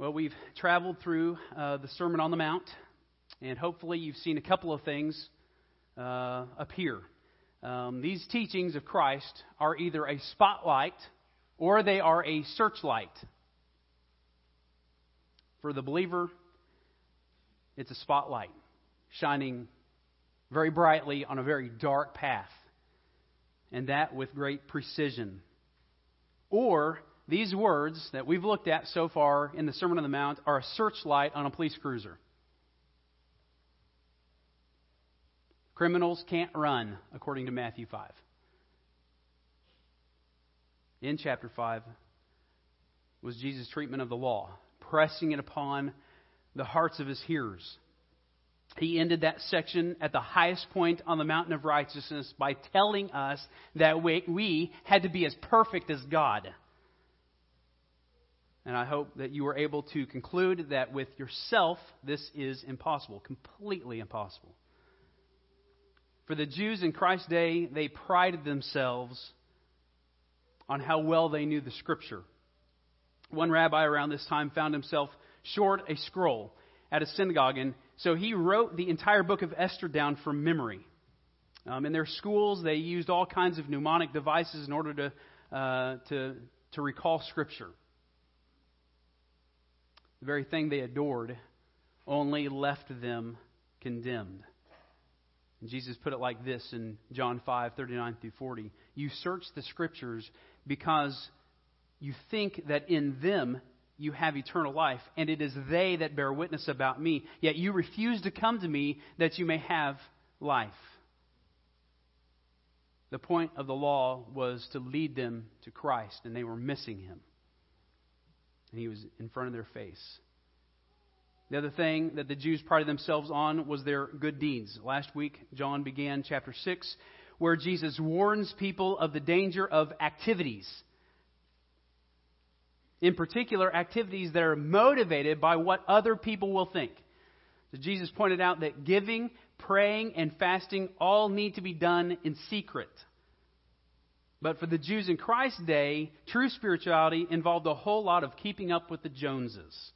Well, we've traveled through uh, the Sermon on the Mount, and hopefully you've seen a couple of things uh, appear. Um, these teachings of Christ are either a spotlight or they are a searchlight. For the believer, it's a spotlight shining very brightly on a very dark path, and that with great precision. Or these words that we've looked at so far in the Sermon on the Mount are a searchlight on a police cruiser. Criminals can't run, according to Matthew 5. In chapter 5 was Jesus' treatment of the law, pressing it upon the hearts of his hearers. He ended that section at the highest point on the mountain of righteousness by telling us that we, we had to be as perfect as God. And I hope that you were able to conclude that with yourself, this is impossible, completely impossible. For the Jews in Christ's day, they prided themselves on how well they knew the Scripture. One rabbi around this time found himself short a scroll at a synagogue, and so he wrote the entire book of Esther down from memory. Um, in their schools, they used all kinds of mnemonic devices in order to, uh, to, to recall Scripture the very thing they adored, only left them condemned. And Jesus put it like this in John 5 39 through 40. You search the Scriptures because you think that in them you have eternal life, and it is they that bear witness about me. Yet you refuse to come to me that you may have life. The point of the law was to lead them to Christ, and they were missing him and he was in front of their face. The other thing that the Jews prided themselves on was their good deeds. Last week, John began chapter 6, where Jesus warns people of the danger of activities. In particular, activities that are motivated by what other people will think. So Jesus pointed out that giving, praying, and fasting all need to be done in secret. But for the Jews in Christ's day, true spirituality involved a whole lot of keeping up with the Joneses.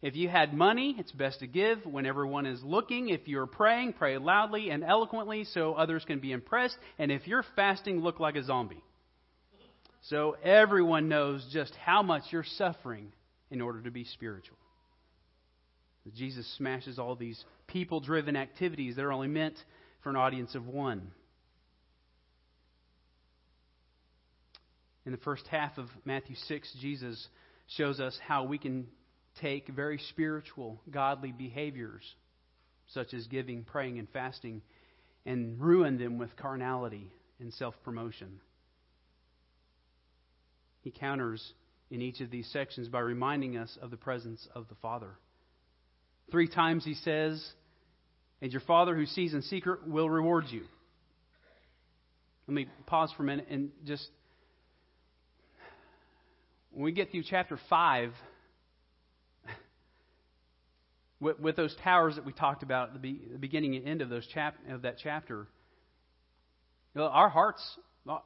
If you had money, it's best to give when everyone is looking. If you're praying, pray loudly and eloquently so others can be impressed. And if you're fasting, look like a zombie. So everyone knows just how much you're suffering in order to be spiritual. Jesus smashes all these people driven activities that are only meant for an audience of one. In the first half of Matthew 6, Jesus shows us how we can take very spiritual, godly behaviors, such as giving, praying, and fasting, and ruin them with carnality and self promotion. He counters in each of these sections by reminding us of the presence of the Father. Three times he says, And your Father who sees in secret will reward you. Let me pause for a minute and just when we get through chapter 5, with, with those towers that we talked about at the, be, the beginning and end of, those chap, of that chapter, you know, our hearts,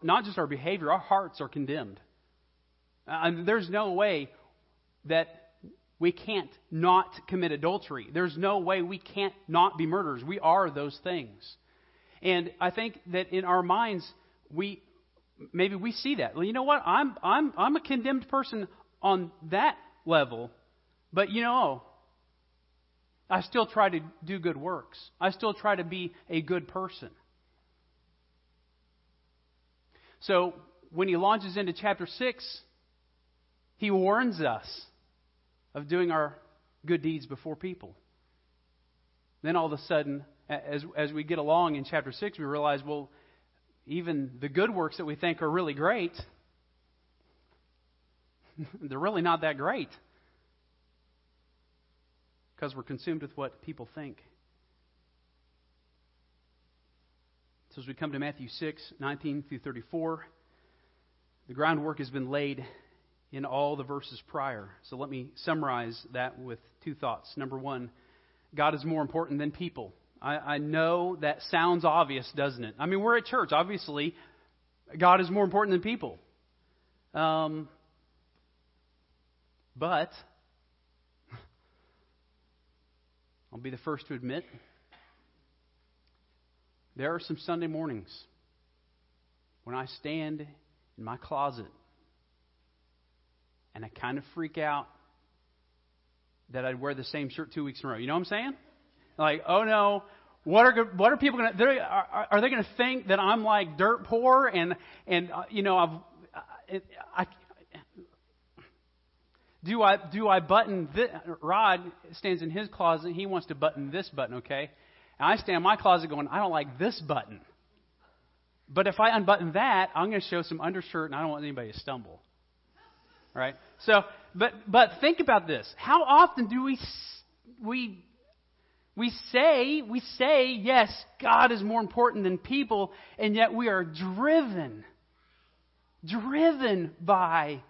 not just our behavior, our hearts are condemned. Uh, there's no way that we can't not commit adultery. There's no way we can't not be murderers. We are those things. And I think that in our minds, we maybe we see that. Well, you know what? I'm I'm I'm a condemned person on that level, but you know, I still try to do good works. I still try to be a good person. So when he launches into chapter 6, he warns us of doing our good deeds before people. Then all of a sudden, as, as we get along in chapter 6, we realize, well, even the good works that we think are really great, they're really not that great because we're consumed with what people think. So as we come to Matthew 6, 19 through 34, the groundwork has been laid in all the verses prior. So let me summarize that with two thoughts. Number one, God is more important than people. I, I know that sounds obvious, doesn't it? I mean, we're at church. Obviously, God is more important than people. Um, but I'll be the first to admit there are some Sunday mornings when I stand in my closet and I kind of freak out that I'd wear the same shirt two weeks in a row. You know what I'm saying? Like, oh no, what are what are people going to are, are they going to think that I'm like dirt poor? And and uh, you know I've I, I do I do I button this, Rod stands in his closet. He wants to button this button okay? And I stand in my closet going I don't like this button. But if I unbutton that I'm going to show some undershirt and I don't want anybody to stumble. Right? So but but think about this. How often do we we we say, we say, yes, God is more important than people, and yet we are driven, driven by,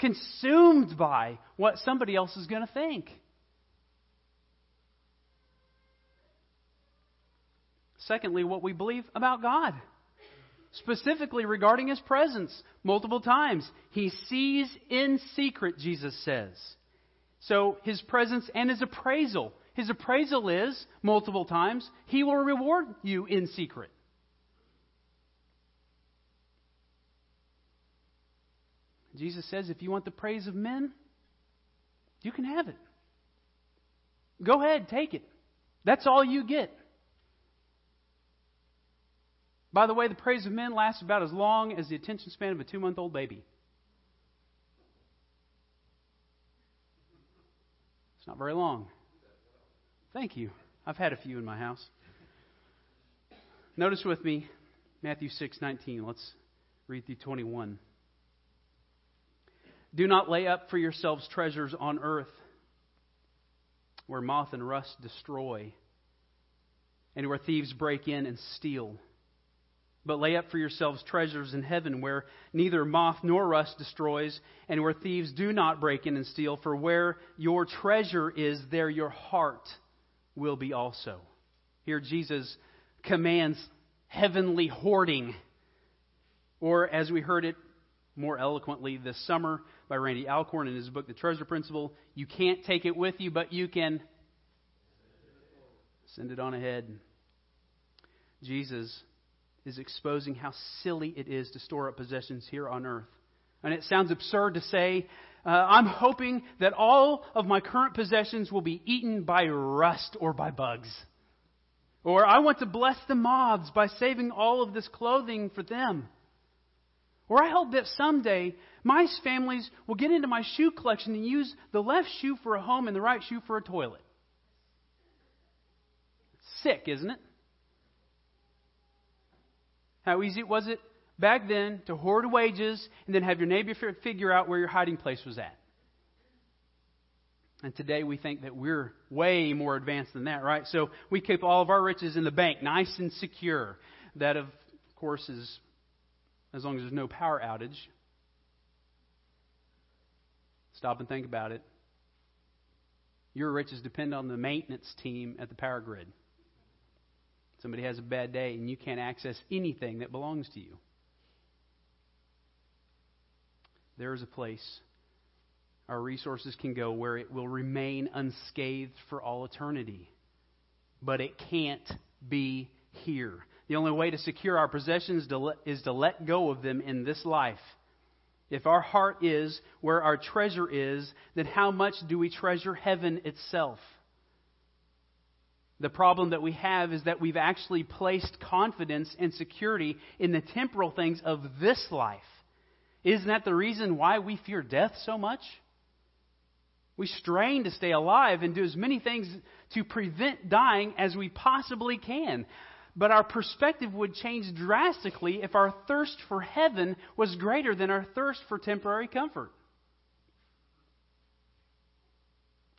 consumed by what somebody else is going to think. Secondly, what we believe about God. Specifically regarding His presence, multiple times. He sees in secret, Jesus says. So His presence and His appraisal. His appraisal is, multiple times, He will reward you in secret. Jesus says, if you want the praise of men, you can have it. Go ahead, take it. That's all you get. By the way, the praise of men lasts about as long as the attention span of a two month old baby. It's not very long. Thank you. I've had a few in my house. Notice with me Matthew 6:19. Let's read through 21. Do not lay up for yourselves treasures on earth where moth and rust destroy and where thieves break in and steal. But lay up for yourselves treasures in heaven where neither moth nor rust destroys and where thieves do not break in and steal. For where your treasure is, there your heart will be also. Here, Jesus commands heavenly hoarding. Or, as we heard it more eloquently this summer by Randy Alcorn in his book, The Treasure Principle, you can't take it with you, but you can send it on ahead. Jesus is exposing how silly it is to store up possessions here on earth. And it sounds absurd to say uh, I'm hoping that all of my current possessions will be eaten by rust or by bugs. Or I want to bless the moths by saving all of this clothing for them. Or I hope that someday my families will get into my shoe collection and use the left shoe for a home and the right shoe for a toilet. Sick, isn't it? How easy was it back then to hoard wages and then have your neighbor figure out where your hiding place was at. And today we think that we're way more advanced than that, right? So we keep all of our riches in the bank, nice and secure. That, of course, is as long as there's no power outage. Stop and think about it. Your riches depend on the maintenance team at the power grid. Somebody has a bad day and you can't access anything that belongs to you. There is a place our resources can go where it will remain unscathed for all eternity. But it can't be here. The only way to secure our possessions is to let go of them in this life. If our heart is where our treasure is, then how much do we treasure heaven itself? The problem that we have is that we've actually placed confidence and security in the temporal things of this life isn't that the reason why we fear death so much? We strain to stay alive and do as many things to prevent dying as we possibly can. But our perspective would change drastically if our thirst for heaven was greater than our thirst for temporary comfort.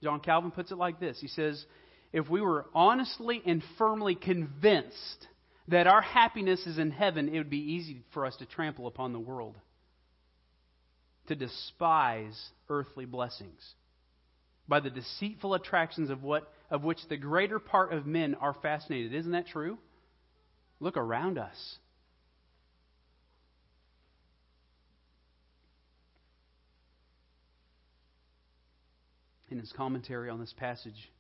John Calvin puts it like this He says, If we were honestly and firmly convinced that our happiness is in heaven, it would be easy for us to trample upon the world to despise earthly blessings by the deceitful attractions of what of which the greater part of men are fascinated. Isn't that true? Look around us. In his commentary on this passage,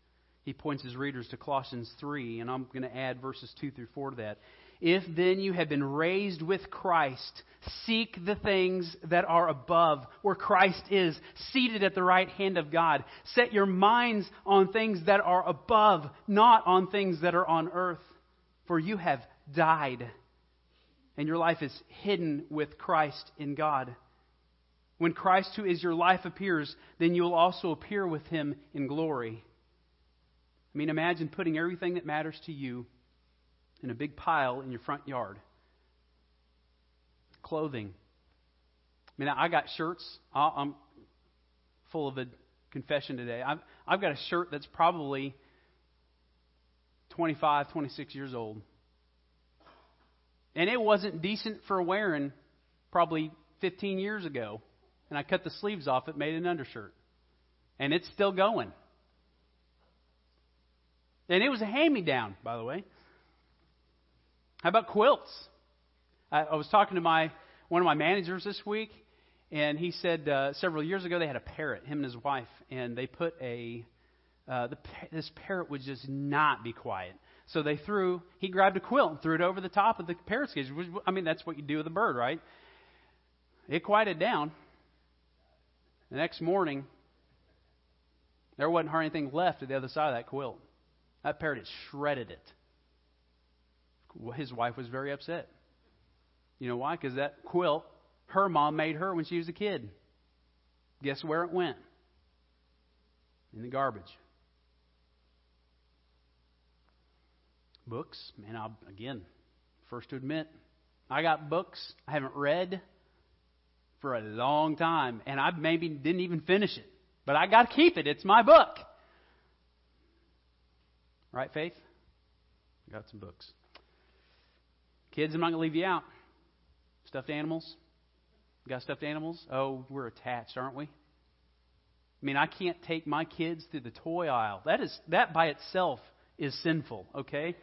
he points his readers to Colossians 3, and I'm going to add verses 2 through 4 to that. If then you have been raised with Christ, seek the things that are above, where Christ is, seated at the right hand of God. Set your minds on things that are above, not on things that are on earth. For you have died, and your life is hidden with Christ in God. When Christ, who is your life, appears, then you will also appear with him in glory. I mean, imagine putting everything that matters to you in a big pile in your front yard. Clothing. I mean, I got shirts. I'm full of a confession today. I've, I've got a shirt that's probably 25, 26 years old. And it wasn't decent for wearing probably 15 years ago. And I cut the sleeves off it, made an undershirt. And it's still going. And it was a hand me down, by the way. How about quilts? I, I was talking to my one of my managers this week, and he said uh, several years ago they had a parrot, him and his wife, and they put a uh, the, this parrot would just not be quiet. So they threw, he grabbed a quilt and threw it over the top of the parrot's cage. Which, I mean, that's what you do with a bird, right? It quieted down. The next morning, there wasn't hardly anything left at the other side of that quilt. That parrot had shredded it his wife was very upset. You know why? Because that quilt, her mom made her when she was a kid. Guess where it went? In the garbage. Books, man, I'll, again, first to admit, I got books I haven't read for a long time, and I maybe didn't even finish it. But I got to keep it. It's my book. Right, Faith? Got some books. Kids, I'm not going to leave you out. Stuffed animals? Got stuffed animals? Oh, we're attached, aren't we? I mean, I can't take my kids to the toy aisle. That is that by itself is sinful, okay?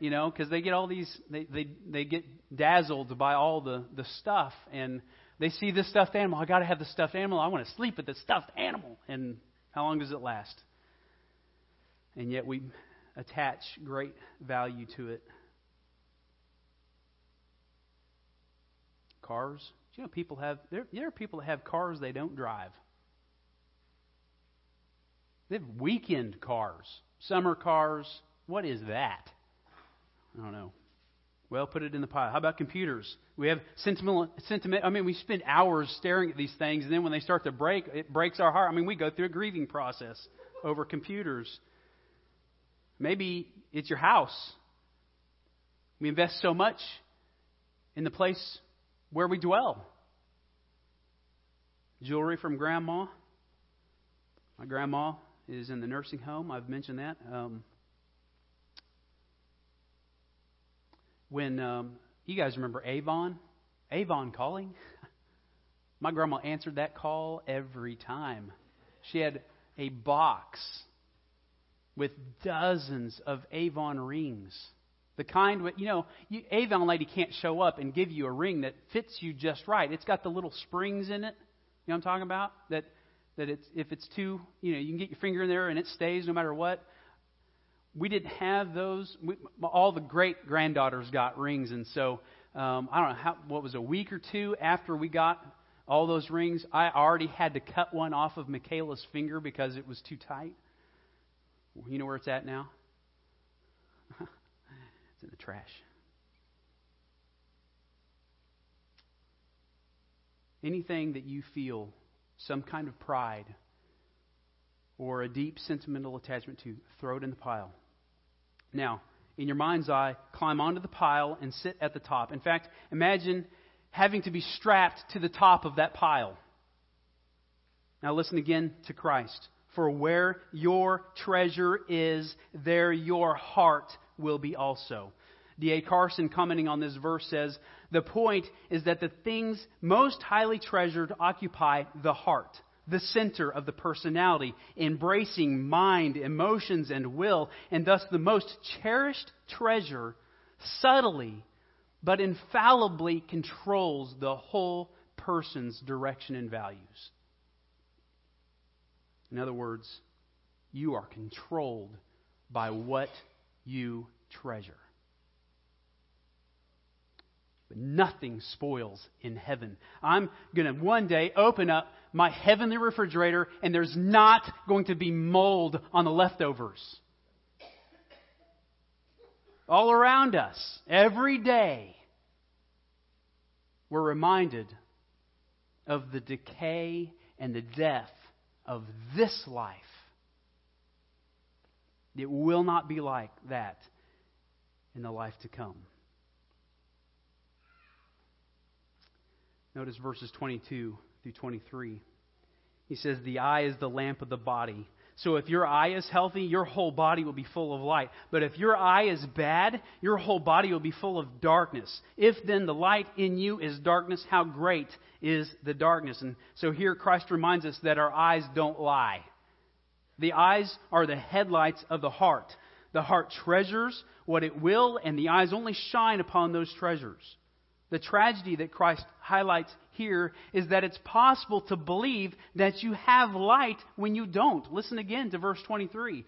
You know, because they get all these, they, they they get dazzled by all the the stuff, and they see this stuffed animal. I got to have the stuffed animal. I want to sleep with the stuffed animal. And how long does it last? And yet we attach great value to it. Cars. Do you know people have there, there are people that have cars they don't drive. They have weekend cars, summer cars. What is that? I don't know. Well, put it in the pile. How about computers? We have sentimental, sentiment. I mean, we spend hours staring at these things, and then when they start to break, it breaks our heart. I mean, we go through a grieving process over computers. Maybe it's your house. We invest so much in the place where we dwell. Jewelry from grandma. My grandma is in the nursing home. I've mentioned that. Um, when um, you guys remember Avon, Avon calling, my grandma answered that call every time. She had a box with dozens of Avon rings. The kind, you know, you, Avon lady can't show up and give you a ring that fits you just right. It's got the little springs in it. You know what I'm talking about? That that it's if it's too, you know, you can get your finger in there and it stays no matter what. We didn't have those. We, all the great granddaughters got rings, and so um, I don't know how. What was a week or two after we got all those rings? I already had to cut one off of Michaela's finger because it was too tight. You know where it's at now? It's in the trash. Anything that you feel some kind of pride or a deep sentimental attachment to, throw it in the pile. Now, in your mind's eye, climb onto the pile and sit at the top. In fact, imagine having to be strapped to the top of that pile. Now, listen again to Christ. For where your treasure is, there your heart will be also. D.A. Carson, commenting on this verse, says The point is that the things most highly treasured occupy the heart, the center of the personality, embracing mind, emotions, and will, and thus the most cherished treasure subtly but infallibly controls the whole person's direction and values. In other words, you are controlled by what you treasure. But nothing spoils in heaven. I'm going to one day open up my heavenly refrigerator and there's not going to be mold on the leftovers. All around us, every day, we're reminded of the decay and the death of this life. It will not be like that in the life to come. Notice verses 22 through 23. He says, The eye is the lamp of the body. So if your eye is healthy, your whole body will be full of light. But if your eye is bad, your whole body will be full of darkness. If then the light in you is darkness, how great is the darkness? And so here Christ reminds us that our eyes don't lie. The eyes are the headlights of the heart. The heart treasures what it will, and the eyes only shine upon those treasures. The tragedy that Christ highlights here is that it's possible to believe that you have light when you don't. Listen again to verse 23.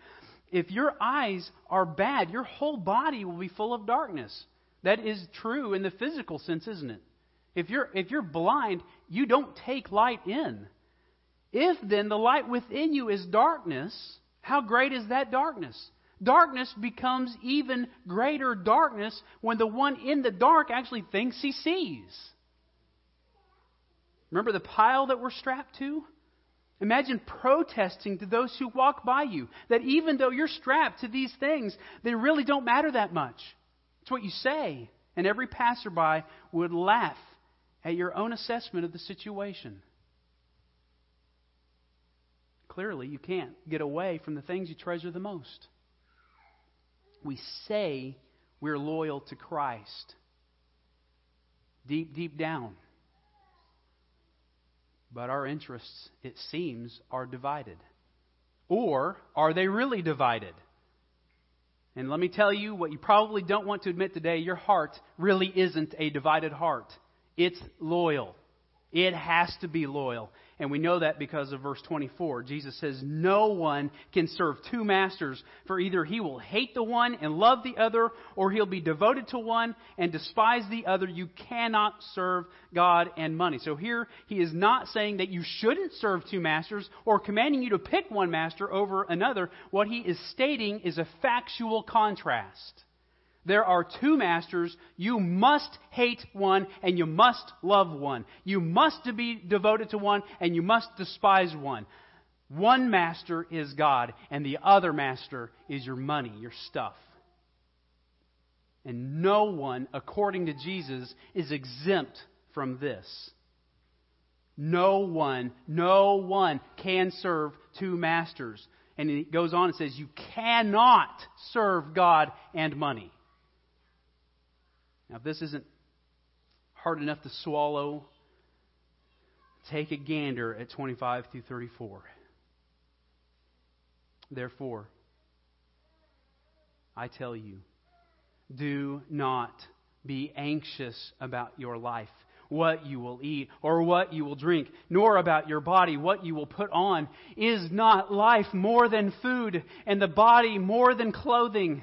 If your eyes are bad, your whole body will be full of darkness. That is true in the physical sense, isn't it? If you're, if you're blind, you don't take light in. If then the light within you is darkness, how great is that darkness? darkness becomes even greater darkness when the one in the dark actually thinks he sees. Remember the pile that we're strapped to? Imagine protesting to those who walk by you that even though you're strapped to these things, they really don't matter that much. It's what you say. And every passerby would laugh at your own assessment of the situation. Clearly, you can't get away from the things you treasure the most we say we're loyal to Christ. Deep, deep down. But our interests, it seems, are divided. Or are they really divided? And let me tell you what you probably don't want to admit today your heart really isn't a divided heart. It's loyal. It has to be loyal. And we know that because of verse 24. Jesus says, No one can serve two masters, for either he will hate the one and love the other, or he'll be devoted to one and despise the other. You cannot serve God and money. So here he is not saying that you shouldn't serve two masters or commanding you to pick one master over another. What he is stating is a factual contrast. There are two masters. You must hate one and you must love one. You must be devoted to one and you must despise one. One master is God and the other master is your money, your stuff. And no one, according to Jesus, is exempt from this. No one, no one can serve two masters. And he goes on and says, You cannot serve God and money. Now, if this isn't hard enough to swallow, take a gander at 25 through 34. Therefore, I tell you, do not be anxious about your life, what you will eat or what you will drink, nor about your body, what you will put on. Is not life more than food, and the body more than clothing?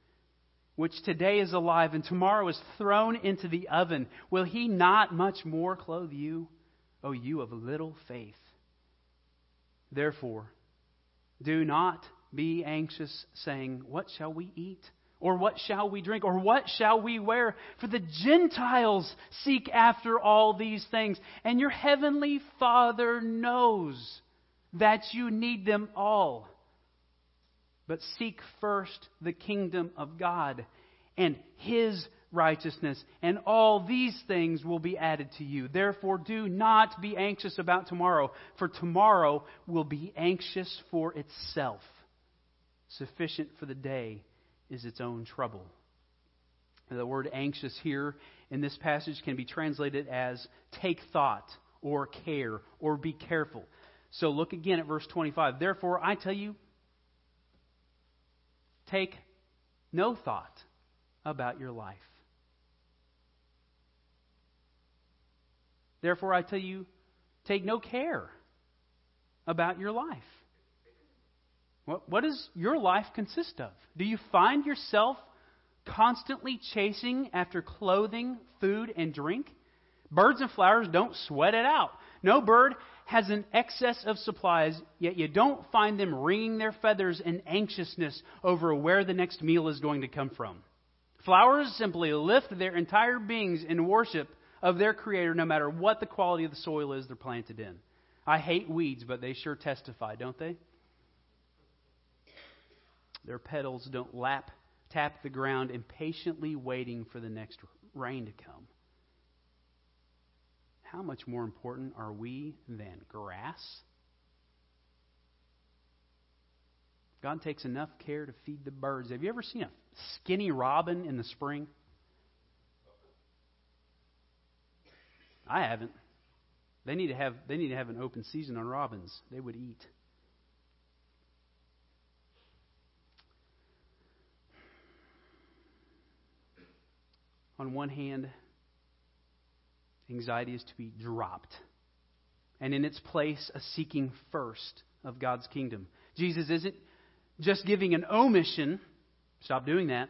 which today is alive and tomorrow is thrown into the oven, will he not much more clothe you, O you of little faith? Therefore, do not be anxious, saying, What shall we eat? Or what shall we drink? Or what shall we wear? For the Gentiles seek after all these things, and your heavenly Father knows that you need them all. But seek first the kingdom of God and his righteousness, and all these things will be added to you. Therefore, do not be anxious about tomorrow, for tomorrow will be anxious for itself. Sufficient for the day is its own trouble. The word anxious here in this passage can be translated as take thought or care or be careful. So look again at verse 25. Therefore, I tell you, take no thought about your life. Therefore, I tell you, take no care about your life. What, what does your life consist of? Do you find yourself constantly chasing after clothing, food, and drink? Birds and flowers don't sweat it out. No bird has an excess of supplies, yet you don't find them wringing their feathers in anxiousness over where the next meal is going to come from. Flowers simply lift their entire beings in worship of their Creator no matter what the quality of the soil is they're planted in. I hate weeds, but they sure testify, don't they? Their petals don't lap, tap the ground, impatiently waiting for the next rain to come. How much more important are we than grass? God takes enough care to feed the birds. Have you ever seen a skinny robin in the spring? I haven't. They need to have they need to have an open season on robins. They would eat. On one hand, anxiety is to be dropped. And in its place, a seeking first of God's kingdom. Jesus isn't just giving an omission, stop doing that,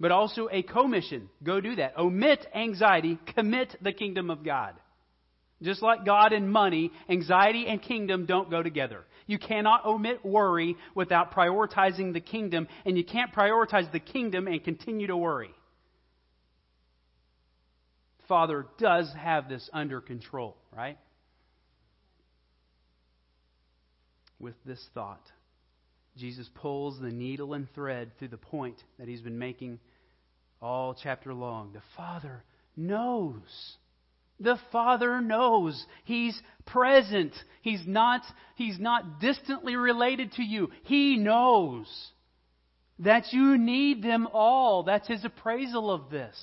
but also a commission. Go do that. Omit anxiety, commit the kingdom of God. Just like God and money, anxiety and kingdom don't go together. You cannot omit worry without prioritizing the kingdom, and you can't prioritize the kingdom and continue to worry. Father does have this under control, right? With this thought, Jesus pulls the needle and thread through the point that he's been making all chapter long. The Father knows the Father knows. He's present. He's not, he's not distantly related to you. He knows that you need them all. That's his appraisal of this.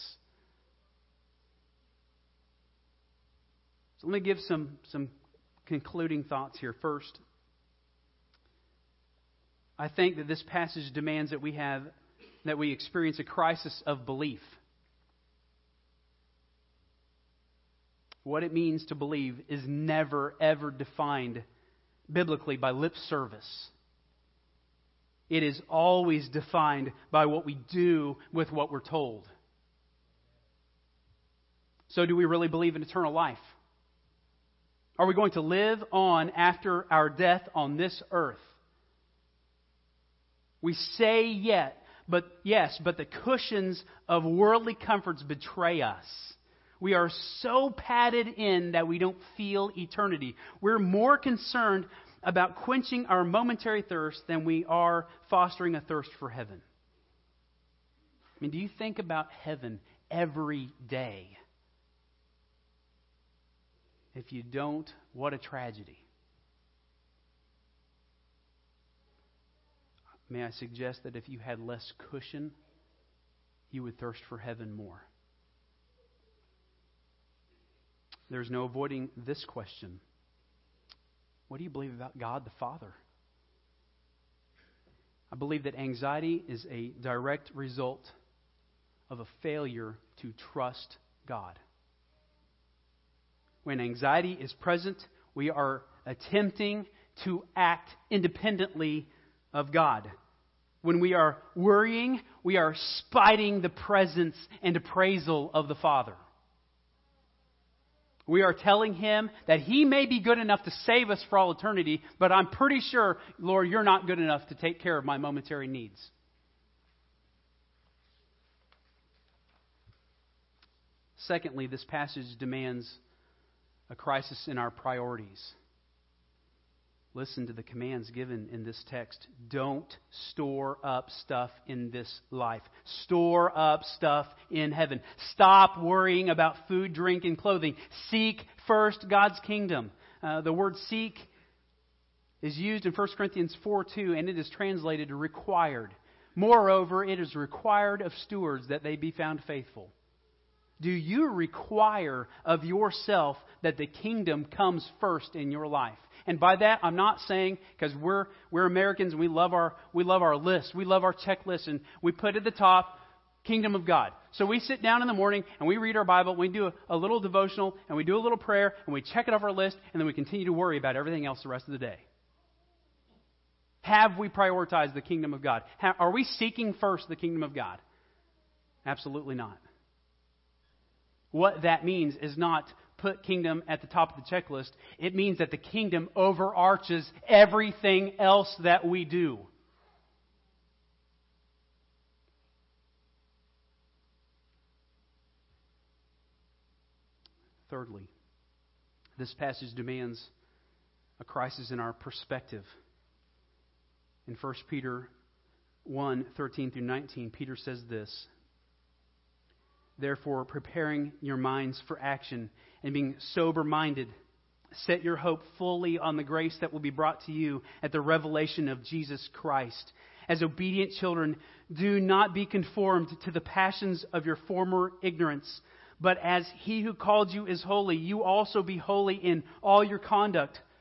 So let me give some, some concluding thoughts here. First, I think that this passage demands that we have that we experience a crisis of belief. what it means to believe is never, ever defined biblically by lip service. It is always defined by what we do with what we're told. So, do we really believe in eternal life? Are we going to live on after our death on this earth? We say yet, but yes, but the cushions of worldly comforts betray us. We are so padded in that we don't feel eternity. We're more concerned about quenching our momentary thirst than we are fostering a thirst for heaven. I mean, do you think about heaven every day? If you don't, what a tragedy. May I suggest that if you had less cushion, you would thirst for heaven more. There's no avoiding this question What do you believe about God the Father? I believe that anxiety is a direct result of a failure to trust God. When anxiety is present, we are attempting to act independently of God. When we are worrying, we are spiting the presence and appraisal of the Father. We are telling him that he may be good enough to save us for all eternity, but I'm pretty sure, Lord, you're not good enough to take care of my momentary needs. Secondly, this passage demands a crisis in our priorities. Listen to the commands given in this text. Don't store up stuff in this life. Store up stuff in heaven. Stop worrying about food, drink, and clothing. Seek first God's kingdom. Uh, the word seek is used in 1 Corinthians 4 2, and it is translated required. Moreover, it is required of stewards that they be found faithful. Do you require of yourself that the kingdom comes first in your life? And by that, I'm not saying because we're we're Americans we love our we love our list, we love our checklist, and we put at the top kingdom of God. So we sit down in the morning and we read our Bible, we do a, a little devotional, and we do a little prayer, and we check it off our list, and then we continue to worry about everything else the rest of the day. Have we prioritized the kingdom of God? are we seeking first the kingdom of God? Absolutely not. What that means is not put kingdom at the top of the checklist. It means that the kingdom overarches everything else that we do. Thirdly, this passage demands a crisis in our perspective. In 1 Peter 1 13 through 19, Peter says this Therefore, preparing your minds for action and being sober minded, set your hope fully on the grace that will be brought to you at the revelation of Jesus Christ. As obedient children, do not be conformed to the passions of your former ignorance, but as he who called you is holy, you also be holy in all your conduct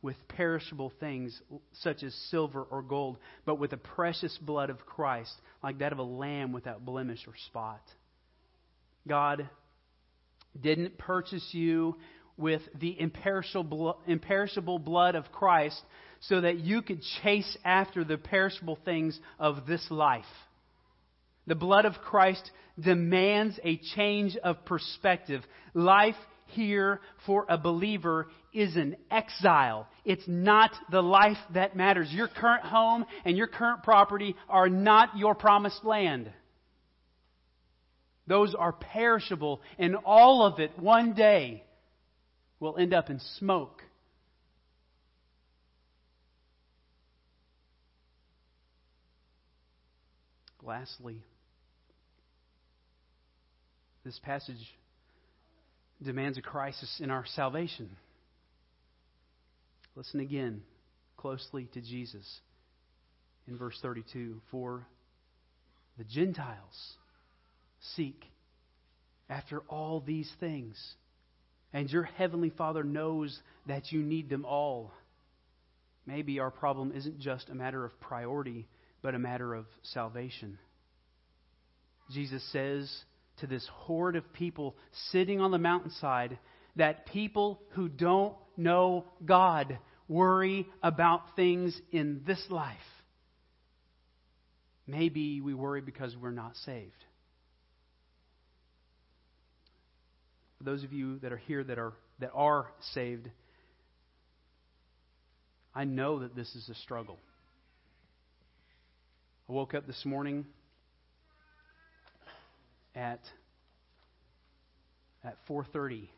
with perishable things such as silver or gold, but with the precious blood of Christ, like that of a lamb without blemish or spot. God didn't purchase you with the imperishable blood of Christ so that you could chase after the perishable things of this life. The blood of Christ demands a change of perspective. Life here for a believer is an exile. It's not the life that matters. Your current home and your current property are not your promised land. Those are perishable, and all of it one day will end up in smoke. Lastly, this passage demands a crisis in our salvation. Listen again closely to Jesus in verse 32 For the Gentiles seek after all these things, and your heavenly Father knows that you need them all. Maybe our problem isn't just a matter of priority, but a matter of salvation. Jesus says to this horde of people sitting on the mountainside that people who don't know God worry about things in this life. Maybe we worry because we're not saved. For those of you that are here that are that are saved, I know that this is a struggle. I woke up this morning at at 4:30.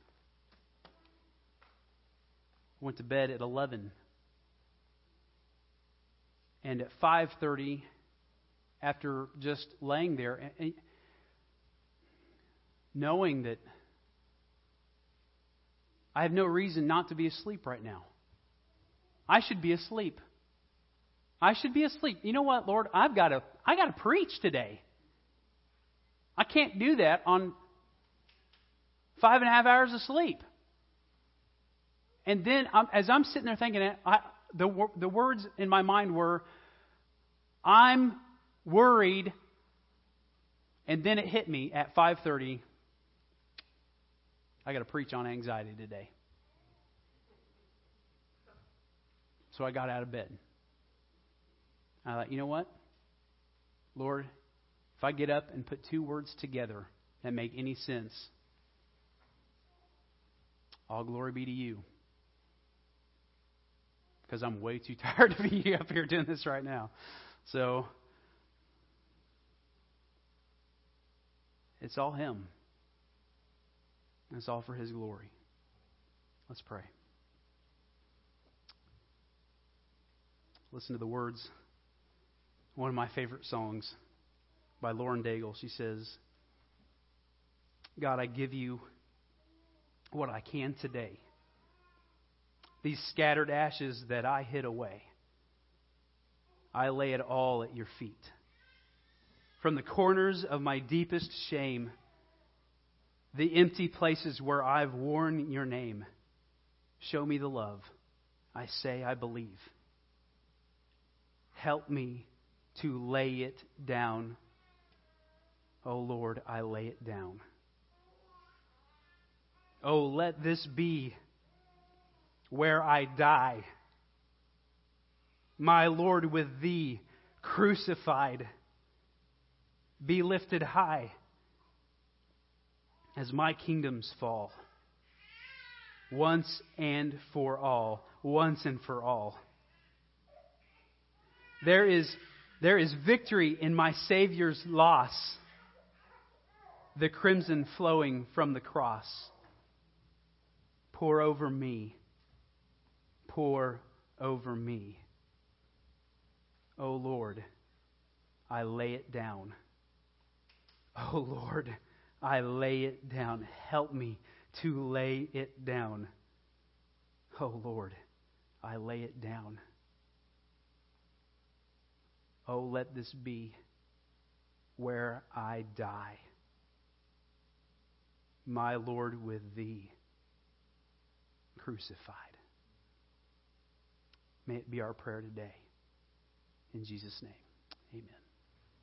Went to bed at 11. And at 5:30 after just laying there knowing that I have no reason not to be asleep right now. I should be asleep. I should be asleep. You know what, Lord? I've got to I got to preach today. I can't do that on five and a half hours of sleep. And then, um, as I'm sitting there thinking it, I, the, the words in my mind were, I'm worried. And then it hit me at 5:30. I got to preach on anxiety today. So I got out of bed. I thought, you know what? Lord, if I get up and put two words together that make any sense, all glory be to you. Because I'm way too tired to be up here doing this right now. So, it's all Him. It's all for His glory. Let's pray. Listen to the words. One of my favorite songs by Lauren Daigle. She says, God, I give you what I can today. These scattered ashes that I hid away, I lay it all at your feet. From the corners of my deepest shame, the empty places where I've worn your name, show me the love I say I believe. Help me to lay it down. Oh Lord, I lay it down. Oh, let this be where I die. My Lord, with thee crucified, be lifted high as my kingdoms fall. Once and for all. Once and for all. There is, there is victory in my Savior's loss, the crimson flowing from the cross. Pour over me. Pour over me. Oh Lord, I lay it down. Oh Lord, I lay it down. Help me to lay it down. Oh Lord, I lay it down. Oh, let this be where I die. My Lord, with thee crucified. May it be our prayer today. In Jesus' name, amen.